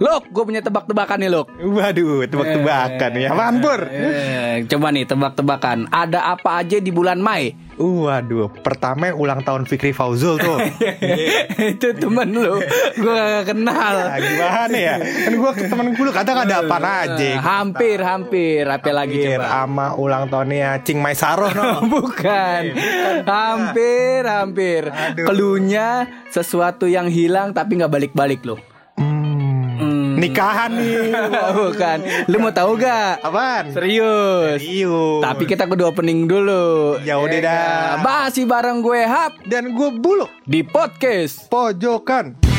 Luk, gue punya tebak-tebakan nih, Luk. Waduh, tebak-tebakan ya. Apaan, Pur? Eh, coba nih tebak-tebakan. Ada apa aja di bulan Mei? Waduh, pertama ulang tahun Fikri Fauzul tuh. itu temen lu, gue gak kenal. Ya, gimana ya? Kan gua ke temen gue kata ada apa aja. Eh, hampir, hampir. Apa lagi coba? sama ulang tahunnya Cing Maisaro no. Bukan. Hampir, hampir. Aduh. Kelunya sesuatu yang hilang tapi nggak balik-balik loh. Nikahan nih. Bukan. Lu mau tahu gak? Apaan? Serius. Serius. Tapi kita kudu opening dulu. Ya udah dah. Masih bareng gue Hap Dan gue buluk di podcast. pojokan.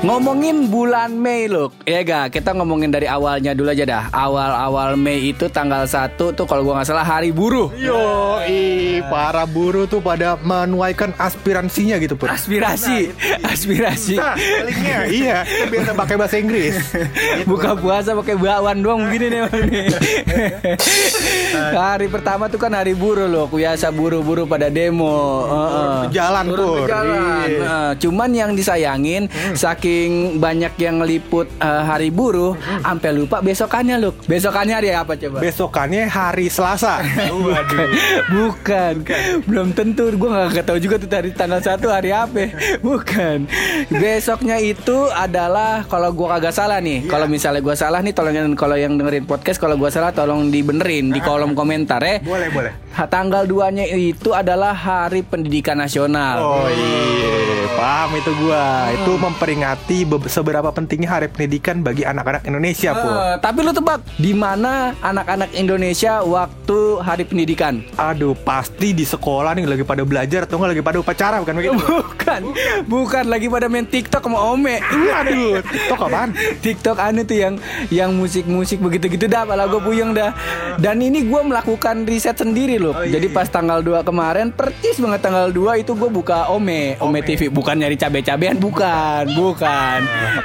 Ngomongin bulan Mei loh Ya gak Kita ngomongin dari awalnya dulu aja dah Awal-awal Mei itu tanggal 1 tuh Kalau gua nggak salah hari buruh Yo, i, para buruh tuh pada menuaikan aspiransinya gitu, Pur. Aspirasi Aspirasi Nah, iya, kan biasa pakai bahasa Inggris. Buka puasa pakai bakwan doang begini nih nih. Hari pertama tuh kan hari buruh loh Biasa buruh-buruh pada demo Heeh. Jalan, Turun Pur. jalan. Iya. Nah, cuman yang disayangin saking banyak yang ngeliput eh, hari buruh sampai lupa besokannya loh. Besokannya hari apa coba? Besokannya hari Selasa. Bukan. Bukan. Belum tentu gue nggak tahu juga tuh dari tanggal 1 hari apa. Bukan. Besoknya itu adalah kalau gua kagak salah nih. Kalau misalnya gua salah nih tolong kalau yang dengerin podcast kalau gua salah tolong dibenerin di kolom komentar ya. boleh, boleh. Tanggal 2-nya itu adalah Hari Pendidikan Nasional. Oh iya, paham itu gua. Itu memperingati be- seberapa pentingnya Hari Pendidikan bagi anak-anak Indonesia, Pur. Eh, tapi lu tebak di mana anak-anak Indonesia waktu Hari Pendidikan? Aduh, pasti di sekolah nih lagi pada belajar atau nggak lagi pada upacara bukan begitu? Bukan, bukan lagi pada main TikTok sama Ome. Aduh, TikTok apaan? TikTok anu tuh yang yang musik-musik begitu-gitu dah, malah gue puyeng dah. Dan ini gue melakukan riset sendiri loh. Oh, iya, Jadi pas tanggal 2 kemarin, persis banget tanggal 2 itu gue buka Ome, Ome, TV. Bukan nyari cabe-cabean, bukan, bukan.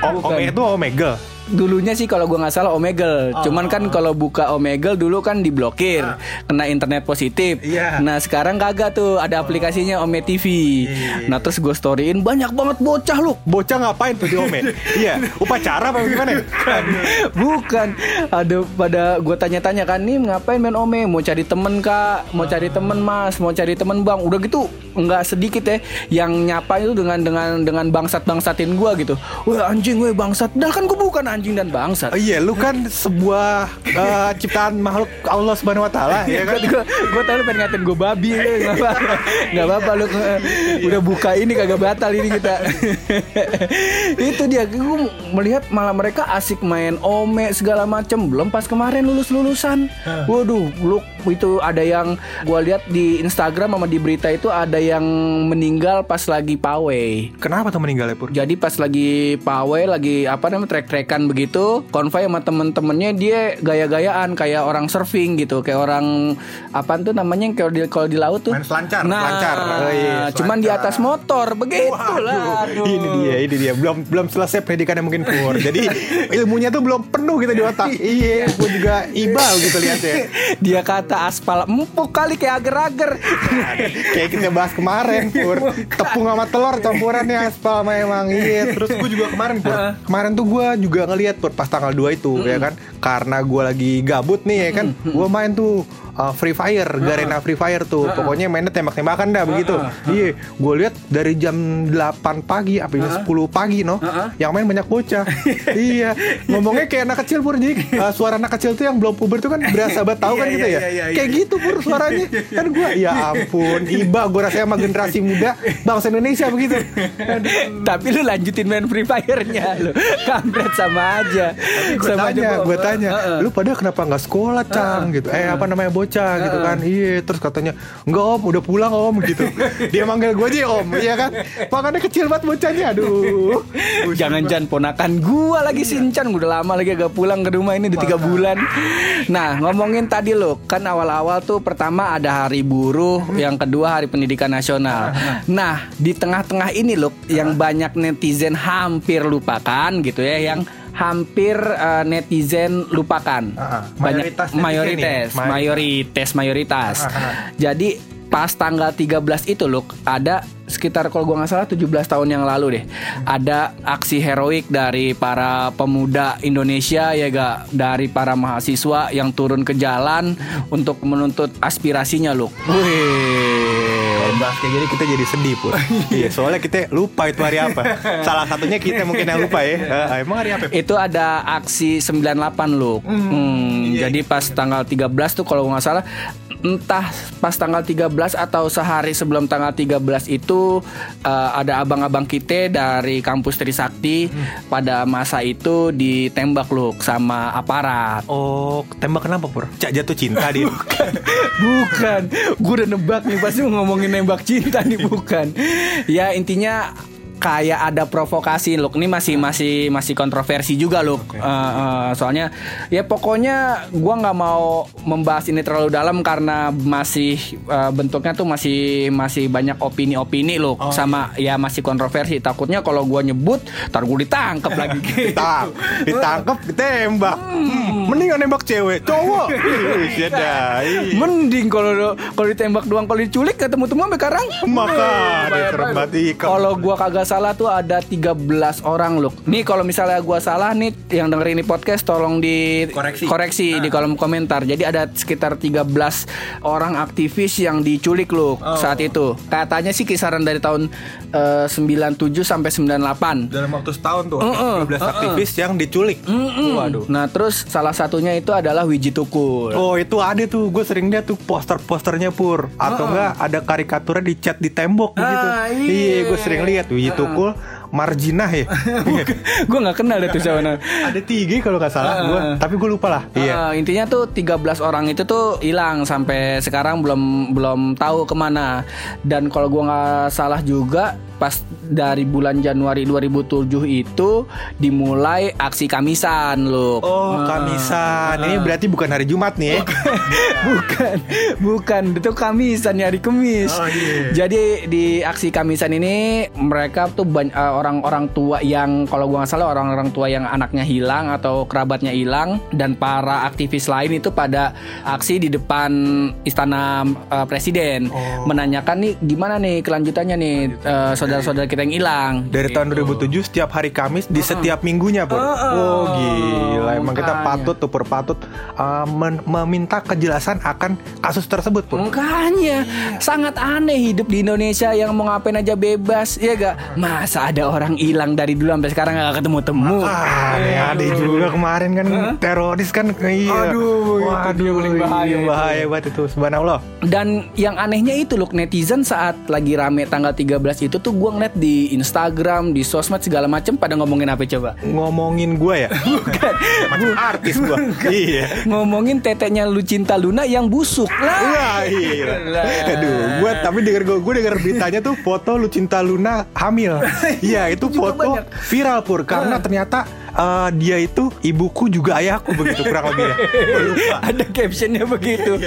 O- Bukan. Omega itu Omega. Dulunya sih kalau gua nggak salah Omegle, Oh. cuman kan kalau buka Omegle dulu kan diblokir, kena internet positif. Iya. Nah sekarang kagak tuh, ada aplikasinya Ome TV. Iya. Nah terus gue storyin banyak banget bocah lu. Bocah ngapain tuh di Ome? iya, upacara apa gimana? Bukan, ada pada gue tanya-tanya kan nih ngapain main Ome? Mau cari temen kak? Mau cari temen mas? Mau cari temen bang? Udah gitu nggak sedikit ya yang nyapa itu dengan dengan dengan bangsat bangsatin gua gitu. Wah anjing, weh bangsat. Dah kan gue bukan anjing dan bangsat. Oh, iya, lu kan sebuah eh, ciptaan makhluk Allah Subhanahu wa taala, ya kan? gue gue tadi pengen ngatain gue babi ya, nggak apa nggak apa lu. Udah buka ini kagak batal ini kita. Itu dia. Gue melihat malah mereka asik main ome segala macem. Belum pas kemarin lulus lulusan waduh lu itu ada yang gue lihat di Instagram sama di berita itu ada yang meninggal pas lagi pawai. Kenapa tuh meninggal ya, Pur? jadi pas lagi pawai lagi apa namanya trek-trekan begitu konvoy sama temen-temennya dia gaya-gayaan kayak orang surfing gitu kayak orang apa tuh namanya yang kalau di kalau di laut tuh Main selancar, nah selancar. Oh, iya, cuman di selancar. atas motor begitu lah Waduh, ini dia, ini dia. Belum belum selesai pendidikannya mungkin Pur. Jadi ilmunya tuh belum penuh gitu di otak. iya, gue juga ibal gitu lihatnya. dia kata aspal empuk kali kayak ager-ager Kayak kita bahas kemarin Pur. Tepung sama telur campurannya aspal sama emang iya. Terus gue juga kemarin Pur. Kemarin tuh gue juga ngeliat Pur pas tanggal 2 itu ya kan. Karena gue lagi gabut nih ya kan. Gue main tuh uh, Free Fire, Garena Free Fire tuh. Pokoknya mainnya tembak-tembakan dah begitu. Iya, gue lihat dari jam 8 pagi sampai jam 10 pagi no. Yang main banyak bocah. iya, ngomongnya kayak anak kecil Pur. Jadi uh, suara anak kecil tuh yang belum puber tuh kan berasa banget tahu kan Iya, gitu iya, ya. iya, iya, Kayak gitu Pur suaranya. Kan gue ya ampun, iba gue rasanya sama generasi muda bangsa Indonesia begitu. tapi lu lanjutin main free fire-nya lu kampret sama aja gue Sama aja tanya, gua- gue tanya, lu pada kenapa nggak sekolah, Cang? gitu. Eh, apa namanya bocah gitu kan? Iya, terus katanya, enggak om, udah pulang om gitu. Dia manggil gue aja om, iya kan? Makanya kecil banget bocahnya, aduh. Jangan-jangan ponakan gua lagi Sincan Udah lama lagi agak pulang ke rumah ini Udah tiga bulan. Nah ngomongin tadi lo Kan awal-awal tuh pertama ada hari buruh Yang kedua hari pendidikan nasional. Nah di tengah-tengah ini loh Yang banyak netizen hampir lupakan gitu ya Yang hampir eh, netizen lupakan. Banyak Mayoritas netizen mayoritas, ya? mayoritas, mayoritas. Ah, ah. Jadi pas tanggal 13 itu loh ada sekitar kalau gua nggak salah 17 tahun yang lalu deh ada aksi heroik dari para pemuda Indonesia ya gak dari para mahasiswa yang turun ke jalan untuk menuntut aspirasinya loh. Wih. Bahas kayak gini kita jadi sedih pur. iya soalnya kita lupa itu hari apa. Salah satunya kita mungkin yang lupa ya. Ah, emang hari apa? Itu ada aksi 98 loh. Hmm, iya, jadi iya. pas tanggal 13 tuh kalau nggak salah entah pas tanggal 13 atau sehari sebelum tanggal 13 itu eh, ada abang-abang kita dari kampus Trisakti Hmm. pada masa itu ditembak loh sama aparat. Oh, tembak kenapa pur? Cak jatuh cinta dia. Bukan, gue udah nebak nih pasti mau ngomongin nembak cinta nih bukan. Ya intinya kayak ada provokasi loh. Ini masih masih masih kontroversi juga loh. Eh, eh, soalnya ya pokoknya gua nggak mau membahas ini terlalu dalam karena masih eh, bentuknya tuh masih masih banyak opini-opini loh sama ya masih kontroversi. Takutnya kalau gua nyebut, ntar gue ditangkap lagi. gitu. Ditang, ditangkep, ditembak. Hmm, Mendingan nembak cewek, cowok. Ya. Ih. Mending kalau kalau ditembak doang kalau diculik ketemu temu sampai karang. Maka. Kalau gua kagak salah tuh ada 13 orang loh. Nih kalau misalnya gua salah nih yang dengerin ini podcast tolong di Koreksi. di kolom komentar. Jadi ada sekitar 13 orang aktivis yang diculik loh saat itu. Katanya sih kisaran dari tahun eh, 97 sampai 98. dalam waktu setahun tuh Uh-uh, 12 aktivis yang diculik. Waduh. Nah, terus salah satunya itu adalah Wiji Tukul. Oh itu ada tuh, gue sering lihat tuh poster-posternya pur, atau enggak ada karikaturnya di cat di tembok begitu. Ah, iya. gue sering lihat Wiji Tukul, Marjinah ya. gue nggak kenal deh tuh siapa ada tiga kalau nggak salah, gua, tapi gue lupa lah. Iya. Eh, intinya tuh 13 orang itu tuh hilang sampai sekarang belum belum tahu ke mana. Dan kalau gua nggak salah juga pas dari bulan Januari 2007 itu dimulai aksi Kamisan loh. Oh, Kamisan. Ini berarti bukan hari Jumat nih ya. bukan, bukan itu Kamisan ya hari Kemis. Oh, iya. Jadi di aksi Kamisan ini mereka tuh eh, orang-orang tua yang kalau gua nggak salah orang-orang tua yang anaknya hilang atau kerabatnya hilang dan para aktivis lain itu pada aksi di depan istana eh, presiden Oh. menanyakan nih gimana nih kelanjutannya nih eh, saudara-saudara kita yang hilang. Dari tahun 2007 setiap hari Kamis di setiap minggunya pur. Oh gila, emang kita Makanya. patut tuh pur patut uh, men- meminta kejelasan akan kasus tersebut pur. Makanya sangat aneh hidup di Indonesia yang mau ngapain aja bebas ya gak masa ada orang hilang dari dulu sampai sekarang gak ketemu temu Ah, ada juga kemarin kan teroris kan iya. Aduh, itu Waduh, dia paling bahaya iya, itu. bahaya banget itu subhanallah. dan yang anehnya itu loh netizen saat lagi rame tanggal 13 itu tuh gua ngeliat di Instagram di sosmed segala macem pada ngomongin apa coba Ngomongin gua ya? Bukan. Macam artis gua. Iya. ngomongin teteknya Lucinta Luna yang busuk lah Wah, iya. Lah. Aduh, gua tapi denger gua, gua denger beritanya tuh foto Lucinta Luna hamil. Iya, itu foto banyak. viral pur karena ternyata eh, dia itu ibuku juga ayahku begitu kurang lebih ya. Ada captionnya begitu.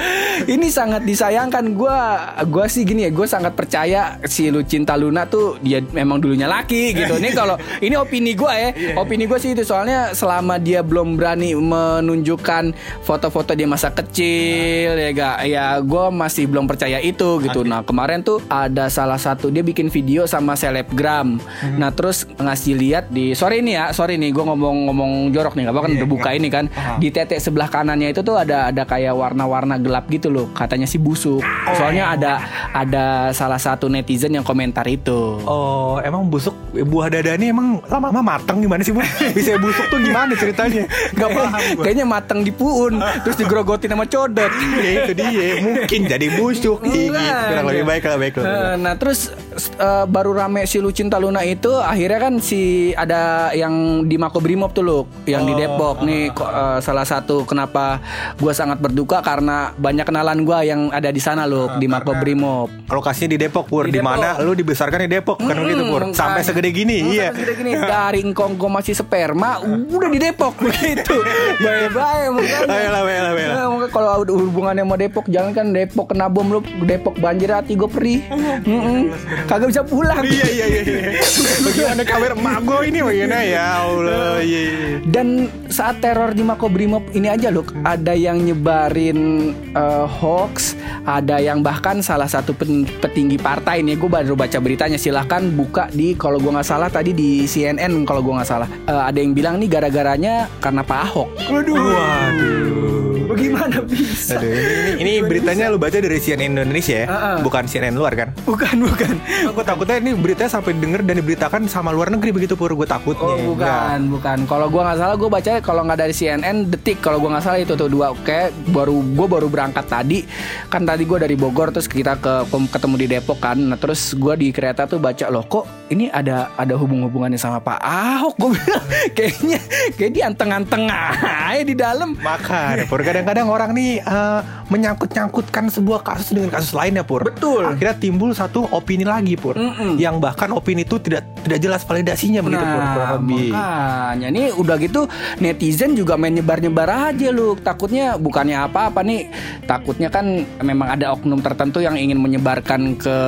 Ini sangat disayangkan. Gua gua sih gini ya, gue sangat percaya si Lucinta Luna tuh dia memang dulunya laki gitu. Ini kalau ini opini gua ya, opini gue sih itu soalnya selama dia belum berani menunjukkan foto-foto dia masa kecil ya gak, ya gue masih belum percaya itu gitu. Nah kemarin tuh ada salah satu dia bikin video sama selebgram. Nah terus ngasih lihat di sore ini ya, sorry nih gue ngomong-ngomong jorok nih, apa kan udah buka ini kan. Di tetek sebelah kanannya itu tuh ada ada kayak warna-warna gelap gitu loh. Katanya sih busuk. Soalnya ada ada salah satu netizen yang komentar itu. Oh, emang busuk buah dada ini emang lama-lama mateng gimana sih, Bu? Bisa busuk tuh gimana ceritanya? Gak paham gua. kayaknya mateng di puun terus digrogotin sama codot Iya itu dia, mungkin jadi busuk. Gitu. Kurang lebih baik lah, baik lah. Eh, Nah terus eh, baru rame si Lucinta Luna itu akhirnya kan si ada yang di Makobrimob tuh loh yang di Depok nih kok, eh, salah satu kenapa gua sangat berduka karena banyak kenalan gua yang ada di sana loh di Makobrimob. Lokasinya di Depok, Pur. Di Di mana lu dibesarkan di Depok, kan Mm-mm, begitu, Pur. Sampai segede segede gini, Buset, iya. segede gini dari engkong gue masih sperma udah di Depok begitu bye bye makanya Ayolah, ayolah, ayolah. Nah, makanya kalau hubungannya sama Depok jangan kan Depok kena bom lu Depok banjir hati gue perih Mm-mm. kagak bisa pulang Iya iya iya. iya. Bagaimana kabar emak gue ini bagaimana ya Allah. Iya. iya. Dan saat teror di Makobrimob ini aja loh, ada yang nyebarin eh, hoax, ada yang bahkan salah satu petinggi partai nih, gue baru baca beritanya. Silahkan buka di kalau gue nggak salah tadi di CNN kalau gue nggak salah. Eh, ada yang bilang nih gara-garanya karena Pak Ahok. Waduh. Bagaimana bisa? Aduh, ini, ini, ini beritanya lu baca dari CNN Indonesia ya, Heeh. bukan CNN luar kan? Bukan, bukan. Gue takutnya ini beritanya sampai denger dan diberitakan sama luar negeri begitu pur gue takutnya. Oh bukan, bukan. Kalau gua nggak salah, gue baca kalau nggak dari CNN, detik. Kalau gua nggak salah itu tuh dua. Oke, baru gue baru berangkat tadi. Kan tadi gue dari Bogor, terus kita ke ketemu di Depok kan. Nah terus gue di kereta tuh baca loh kok ini ada ada hubung-hubungannya sama Pak Ahok. Gue bilang kayaknya kayak di anteng-anteng aja di dalam. Makanya Pur kadang-kadang orang nih eh, menyangkut-nyangkutkan sebuah kasus dengan kasus lainnya Pur. Betul. Akhirnya timbul satu opini lagi Pur. Mm-mm. Yang bahkan opini itu tidak tidak jelas validasinya begitu Pur. kurang Nah, lebih. makanya nih udah gitu netizen juga main nyebar-nyebar aja lu. Takutnya bukannya apa-apa nih. Takutnya kan memang ada oknum tertentu yang ingin menyebarkan ke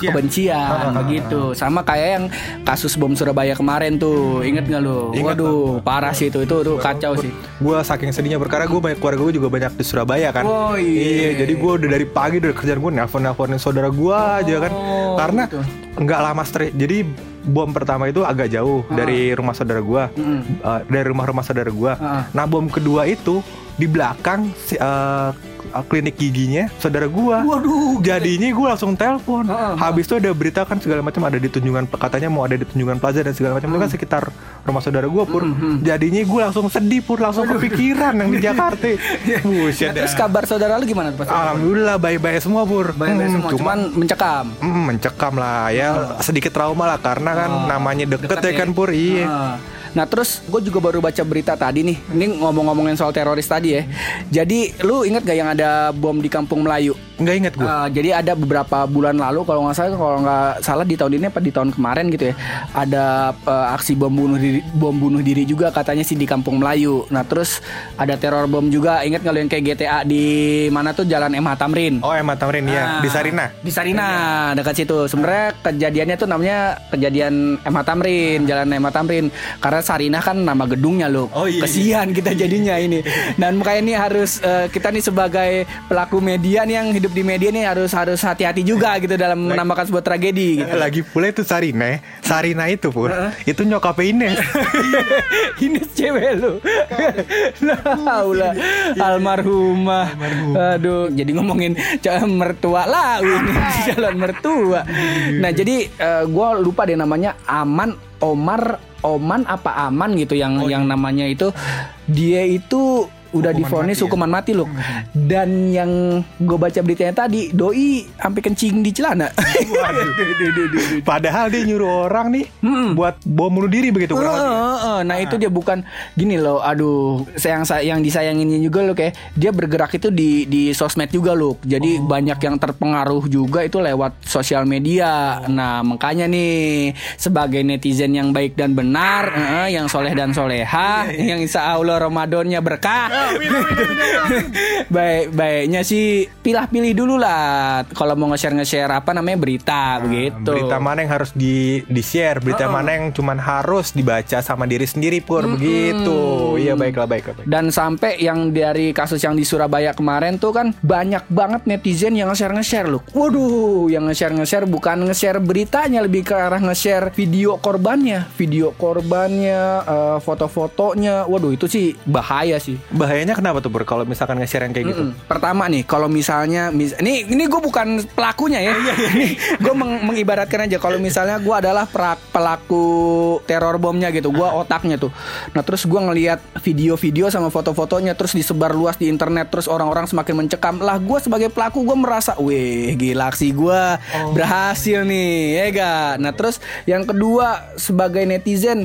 kebencian begitu. Sama kayak yang kasus bom Surabaya kemarin tuh. Ingat nggak lu? Ingat, Waduh, parah sih itu. Itu, itu kacau sih. Gue saking sedihnya perkara gue banyak keluarga gue juga banyak di Surabaya kan. Oh, iya. jadi gue udah dari pagi dari kerjaan gue nelfon nelfonin saudara gue aja kan. Oh, Karena gitu. nggak lama straight. Jadi bom pertama itu agak jauh dari rumah saudara gue, Mm. Eh, dari rumah-rumah saudara gue. Ah. Nah bom kedua itu di belakang eh, klinik giginya saudara gue. Waduh. Jadinya gue langsung telepon. Ah, ah, Habis itu ada berita kan segala macam ada di Tunjungan katanya mau ada di Tunjungan Plaza dan segala macam itu Hmm. kan sekitar rumah saudara gue pur. Jadinya gue langsung sedih pur langsung kepikiran yang di Jakarta. Buset Nah, terus kabar saudara lu gimana pas? Alhamdulillah baik-baik semua pur. Baik-baik Hmm, semua, Cuman cuman mencekam. hmm, mencekam lah ya sedikit trauma lah karena kan Oh, namanya deket, deket ya ya. kan pur. Iya. Ah. Nah terus gue juga baru baca berita tadi nih Ini ngomong-ngomongin soal teroris tadi ya Jadi lu inget gak yang ada bom di Kampung Melayu? Nggak inget gue. Ah, jadi ada beberapa bulan lalu kalau nggak salah kalau nggak salah di tahun ini apa di tahun kemarin gitu ya ada eh, aksi bom bunuh diri bom bunuh diri juga katanya sih di Kampung Melayu. Nah terus ada teror bom juga inget nggak lu yang kayak GTA di mana tuh Jalan MH Tamrin? Oh Emma Tamrin Ah, ya di Sarina. Di Sarina dekat situ. Sebenarnya kejadiannya tuh namanya kejadian MH Tamrin, Jalan MH Tamrin. Karena Sarina kan nama gedungnya loh. Oh, iya, Kesian kita jadinya ini. Dan makanya ini harus eh, kita nih sebagai pelaku media nih yang hidup di media nih harus harus hati-hati juga gitu dalam menamakan sebuah tragedi gitu. Lagi pula itu Sarina, Sarina itu pur, itu nyokapnya Ines. ini cewek lu. Lah, ulah. almarhumah. Aduh, jadi ngomongin calon mertua lah ini calon mertua. Nah, jadi eh, gua lupa deh namanya Aman Omar Oman apa Aman gitu yang yang namanya itu dia itu udah difonis mati ya? hukuman mati loh. Dan yang gue baca beritanya tadi, doi sampai kencing di celana. Padahal dia nyuruh orang nih Hmm. buat bom bunuh diri begitu heeh. Nah itu dia bukan gini loh, aduh sayang yang disayanginnya juga loh kayak dia bergerak itu di di sosmed juga loh. Jadi banyak yang terpengaruh juga itu lewat sosial media. Nah makanya nih sebagai netizen yang baik dan benar, heeh, yang soleh dan soleha, yang insya Allah Ramadannya berkah. Baik baiknya sih pilih-pilih dulu lah kalau mau nge-share nge-share apa namanya berita begitu. Berita mana yang harus di di share, berita mana yang cuman harus dibaca sama diri sendiri pur begitu. Iya baiklah baiklah. baik. Dan sampai yang dari kasus yang di Surabaya kemarin tuh kan banyak banget netizen yang nge-share nge-share loh. Waduh, yang nge-share nge-share bukan nge-share beritanya lebih ke arah nge-share video korbannya, video korbannya, eh, foto-fotonya. Waduh, itu sih bahaya sih. Bahayanya kenapa tuh pur kalau misalkan nge-share yang kayak gitu? Mm-mm. Pertama nih, kalau misalnya, mis ini ini gue bukan pelakunya ya, gue mengibaratkan aja kalau misalnya gue adalah pelaku teror bomnya gitu, gue otaknya tuh. Nah terus gue ngelihat video-video sama foto-fotonya terus disebar luas di internet, terus orang-orang semakin mencekam. Lah gue sebagai pelaku gue merasa, weh gila aksi gue berhasil nih, ya gak? Nah terus yang kedua sebagai netizen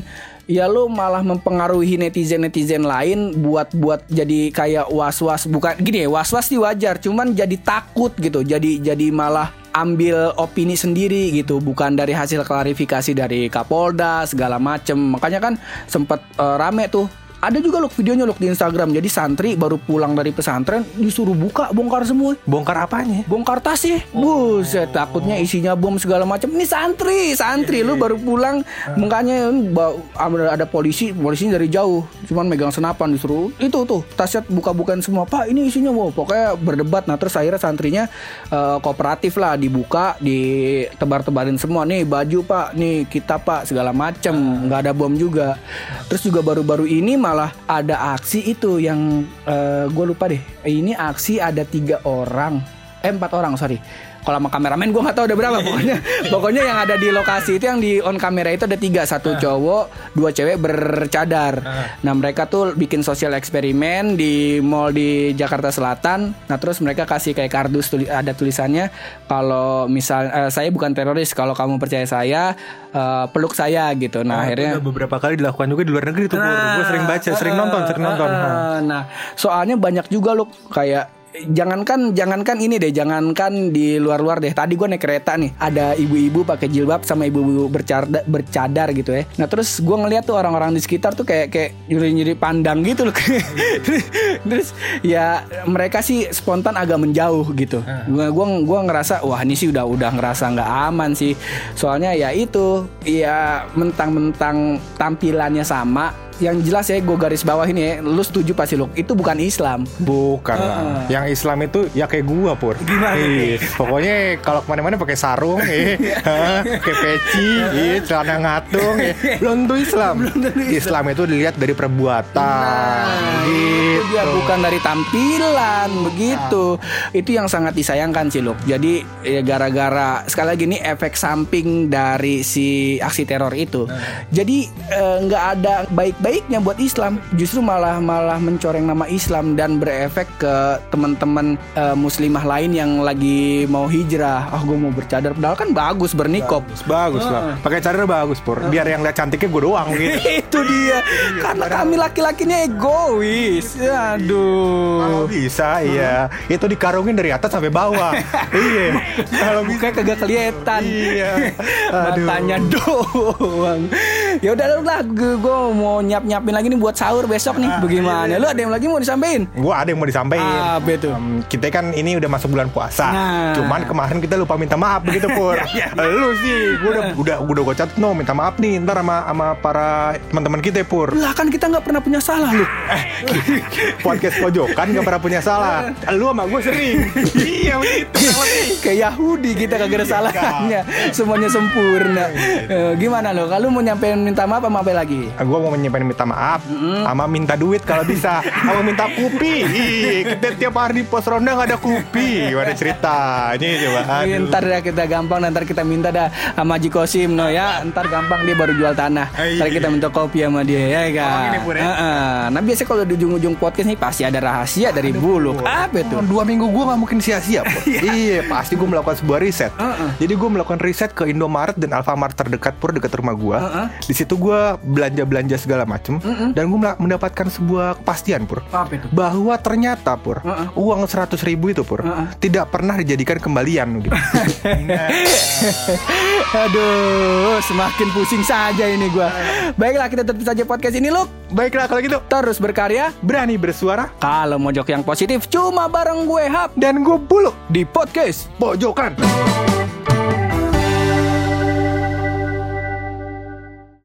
ya lu malah mempengaruhi netizen-netizen lain buat buat jadi kayak was-was bukan gini ya was-was sih wajar cuman jadi takut gitu jadi jadi malah ambil opini sendiri gitu, bukan dari hasil klarifikasi dari Kapolda segala macem. Makanya kan sempet eh, rame tuh ada juga loh videonya loh di Instagram. Jadi santri baru pulang dari pesantren disuruh buka bongkar semua. Bongkar apanya? Bongkar tas ya, buset takutnya isinya bom segala macam. Ini santri, santri lu baru pulang, makanya ba- ada, polisi, polisinya dari jauh, cuman megang senapan disuruh itu tuh tasnya buka-bukaan semua. Pak ini isinya wow, pokoknya berdebat. Nah terus akhirnya santrinya eh, kooperatif lah dibuka, ditebar-tebarin semua nih baju pak, nih kita pak segala macem, nggak ada bom juga. Terus juga baru-baru ini malah ada aksi itu yang gue lupa deh. Ini aksi ada tiga orang, eh empat orang sorry. Kalau sama kameramen gue nggak tahu ada berapa pokoknya. pokoknya yang ada di lokasi itu yang di on kamera itu ada tiga, satu cowok, dua cewek bercadar. Nah mereka tuh bikin sosial eksperimen di mall di Jakarta Selatan. Nah terus mereka kasih kayak kardus tuli- ada tulisannya kalau misal eh, saya bukan teroris, kalau kamu percaya saya eh, peluk saya gitu. Nah akhirnya Udah beberapa kali dilakukan juga di luar negeri tuh. gue sering baca, sering nonton, sering nonton. Ah, Nah, soalnya banyak juga loh kayak jangankan jangankan ini deh, jangankan di luar-luar deh. Tadi gue naik kereta nih, ada ibu-ibu pakai jilbab sama ibu-ibu bercadar, bercadar gitu ya. Nah terus gue ngeliat tuh orang-orang di sekitar tuh kayak kayak nyuri-nyuri pandang gitu loh. terus ya mereka sih spontan agak menjauh gitu. Gua gua gua ngerasa wah ini sih udah udah ngerasa nggak aman sih. Soalnya ya itu ya mentang-mentang tampilannya sama. Yang jelas ya gue garis bawah ini ya, lu setuju pasti lu itu bukan Islam. Bukan lah. Yang Islam itu ya kayak gua pur. Gimana? Iya. Pokoknya kalau ke mana-mana pakai sarung, eh, pakai peci, eh, celana ngatung, eh. belum tentu Islam. Islam itu dilihat dari perbuatan. Nah, gitu. itu dia bukan dari tampilan begitu. Itu yang sangat disayangkan sih loh. Jadi ya gara-gara sekali lagi ini efek samping dari si aksi teror itu. Jadi eh, nggak ada baik-baiknya buat Islam. Justru malah malah mencoreng nama Islam dan berefek ke teman-teman eh, muslimah lain yang lagi mau hijrah. Ah gue mau bercadar padahal kan bagus bernikop. Bagus lah. Pakai cadar bagus pur. Biar yang lihat cantiknya gue doang gitu. itu dia. Karena kami laki-laki ini egois. Aduh. Kalau bisa iya Itu dikarungin dari atas sampai bawah Iya Kalau bisa kagak kelihatan. Iya. Matanya doang. Ya udah lah, gue mau nyap nyapin lagi nih buat sahur besok nih. Bagaimana? Lu ada yang lagi mau disampaikan? Gue ada yang mau disampaikan Apa itu? Em, kita kan ini udah masuk bulan puasa. Nah. Cuman kemarin kita lupa minta maaf begitu pur. Lu sih, gue udah udah udah gue catat no minta maaf nih ntar sama sama para teman-teman kita pur. Lah kan kita nggak pernah punya salah lu. Podcast pojokan gak pernah punya salah. Lu sama gue sering. iya begitu. Kayak Yahudi kita kagak ada salahnya. Semuanya sempurna. Eh, gimana lo? Kalau mau nyampein minta maaf sama apa lagi? Gue mau menyampaikan minta maaf sama minta duit kalau bisa sama minta kupi. Ih, kita tiap hari di pos ronda nggak ada kupi. Gimana ceritanya coba? Iya, Aduh. Ntar dah kita gampang Ntar kita minta dah sama Haji Kosim no ya Ntar gampang dia baru jual tanah Ah, iya. Ntar kita minta kopi sama dia ya kan Oh, ya? Heeh. Nah biasanya kalau di ujung-ujung podcast nih Pasti ada rahasia dari buluk Apa itu? Dua minggu gue gak mungkin sia-sia Pur. iya pasti gue melakukan sebuah riset Heeh. jadi gue melakukan riset ke Indomaret dan Alfamart terdekat pur dekat rumah gue Heeh. di situ gue belanja belanja segala macem dan gue mendapatkan sebuah kepastian pur. Apa itu? bahwa ternyata pur Heeh. uang 100 ribu itu pur Heeh. tidak pernah dijadikan kembalian gitu. Aduh Semakin pusing saja ini gua. Baiklah kita tutup saja podcast ini Luk. Baiklah kalau gitu. Terus berkarya berani bersuara. Kalau mojok yang positif Cuma bareng gue Hap. Dan gue buluk Di podcast pojokan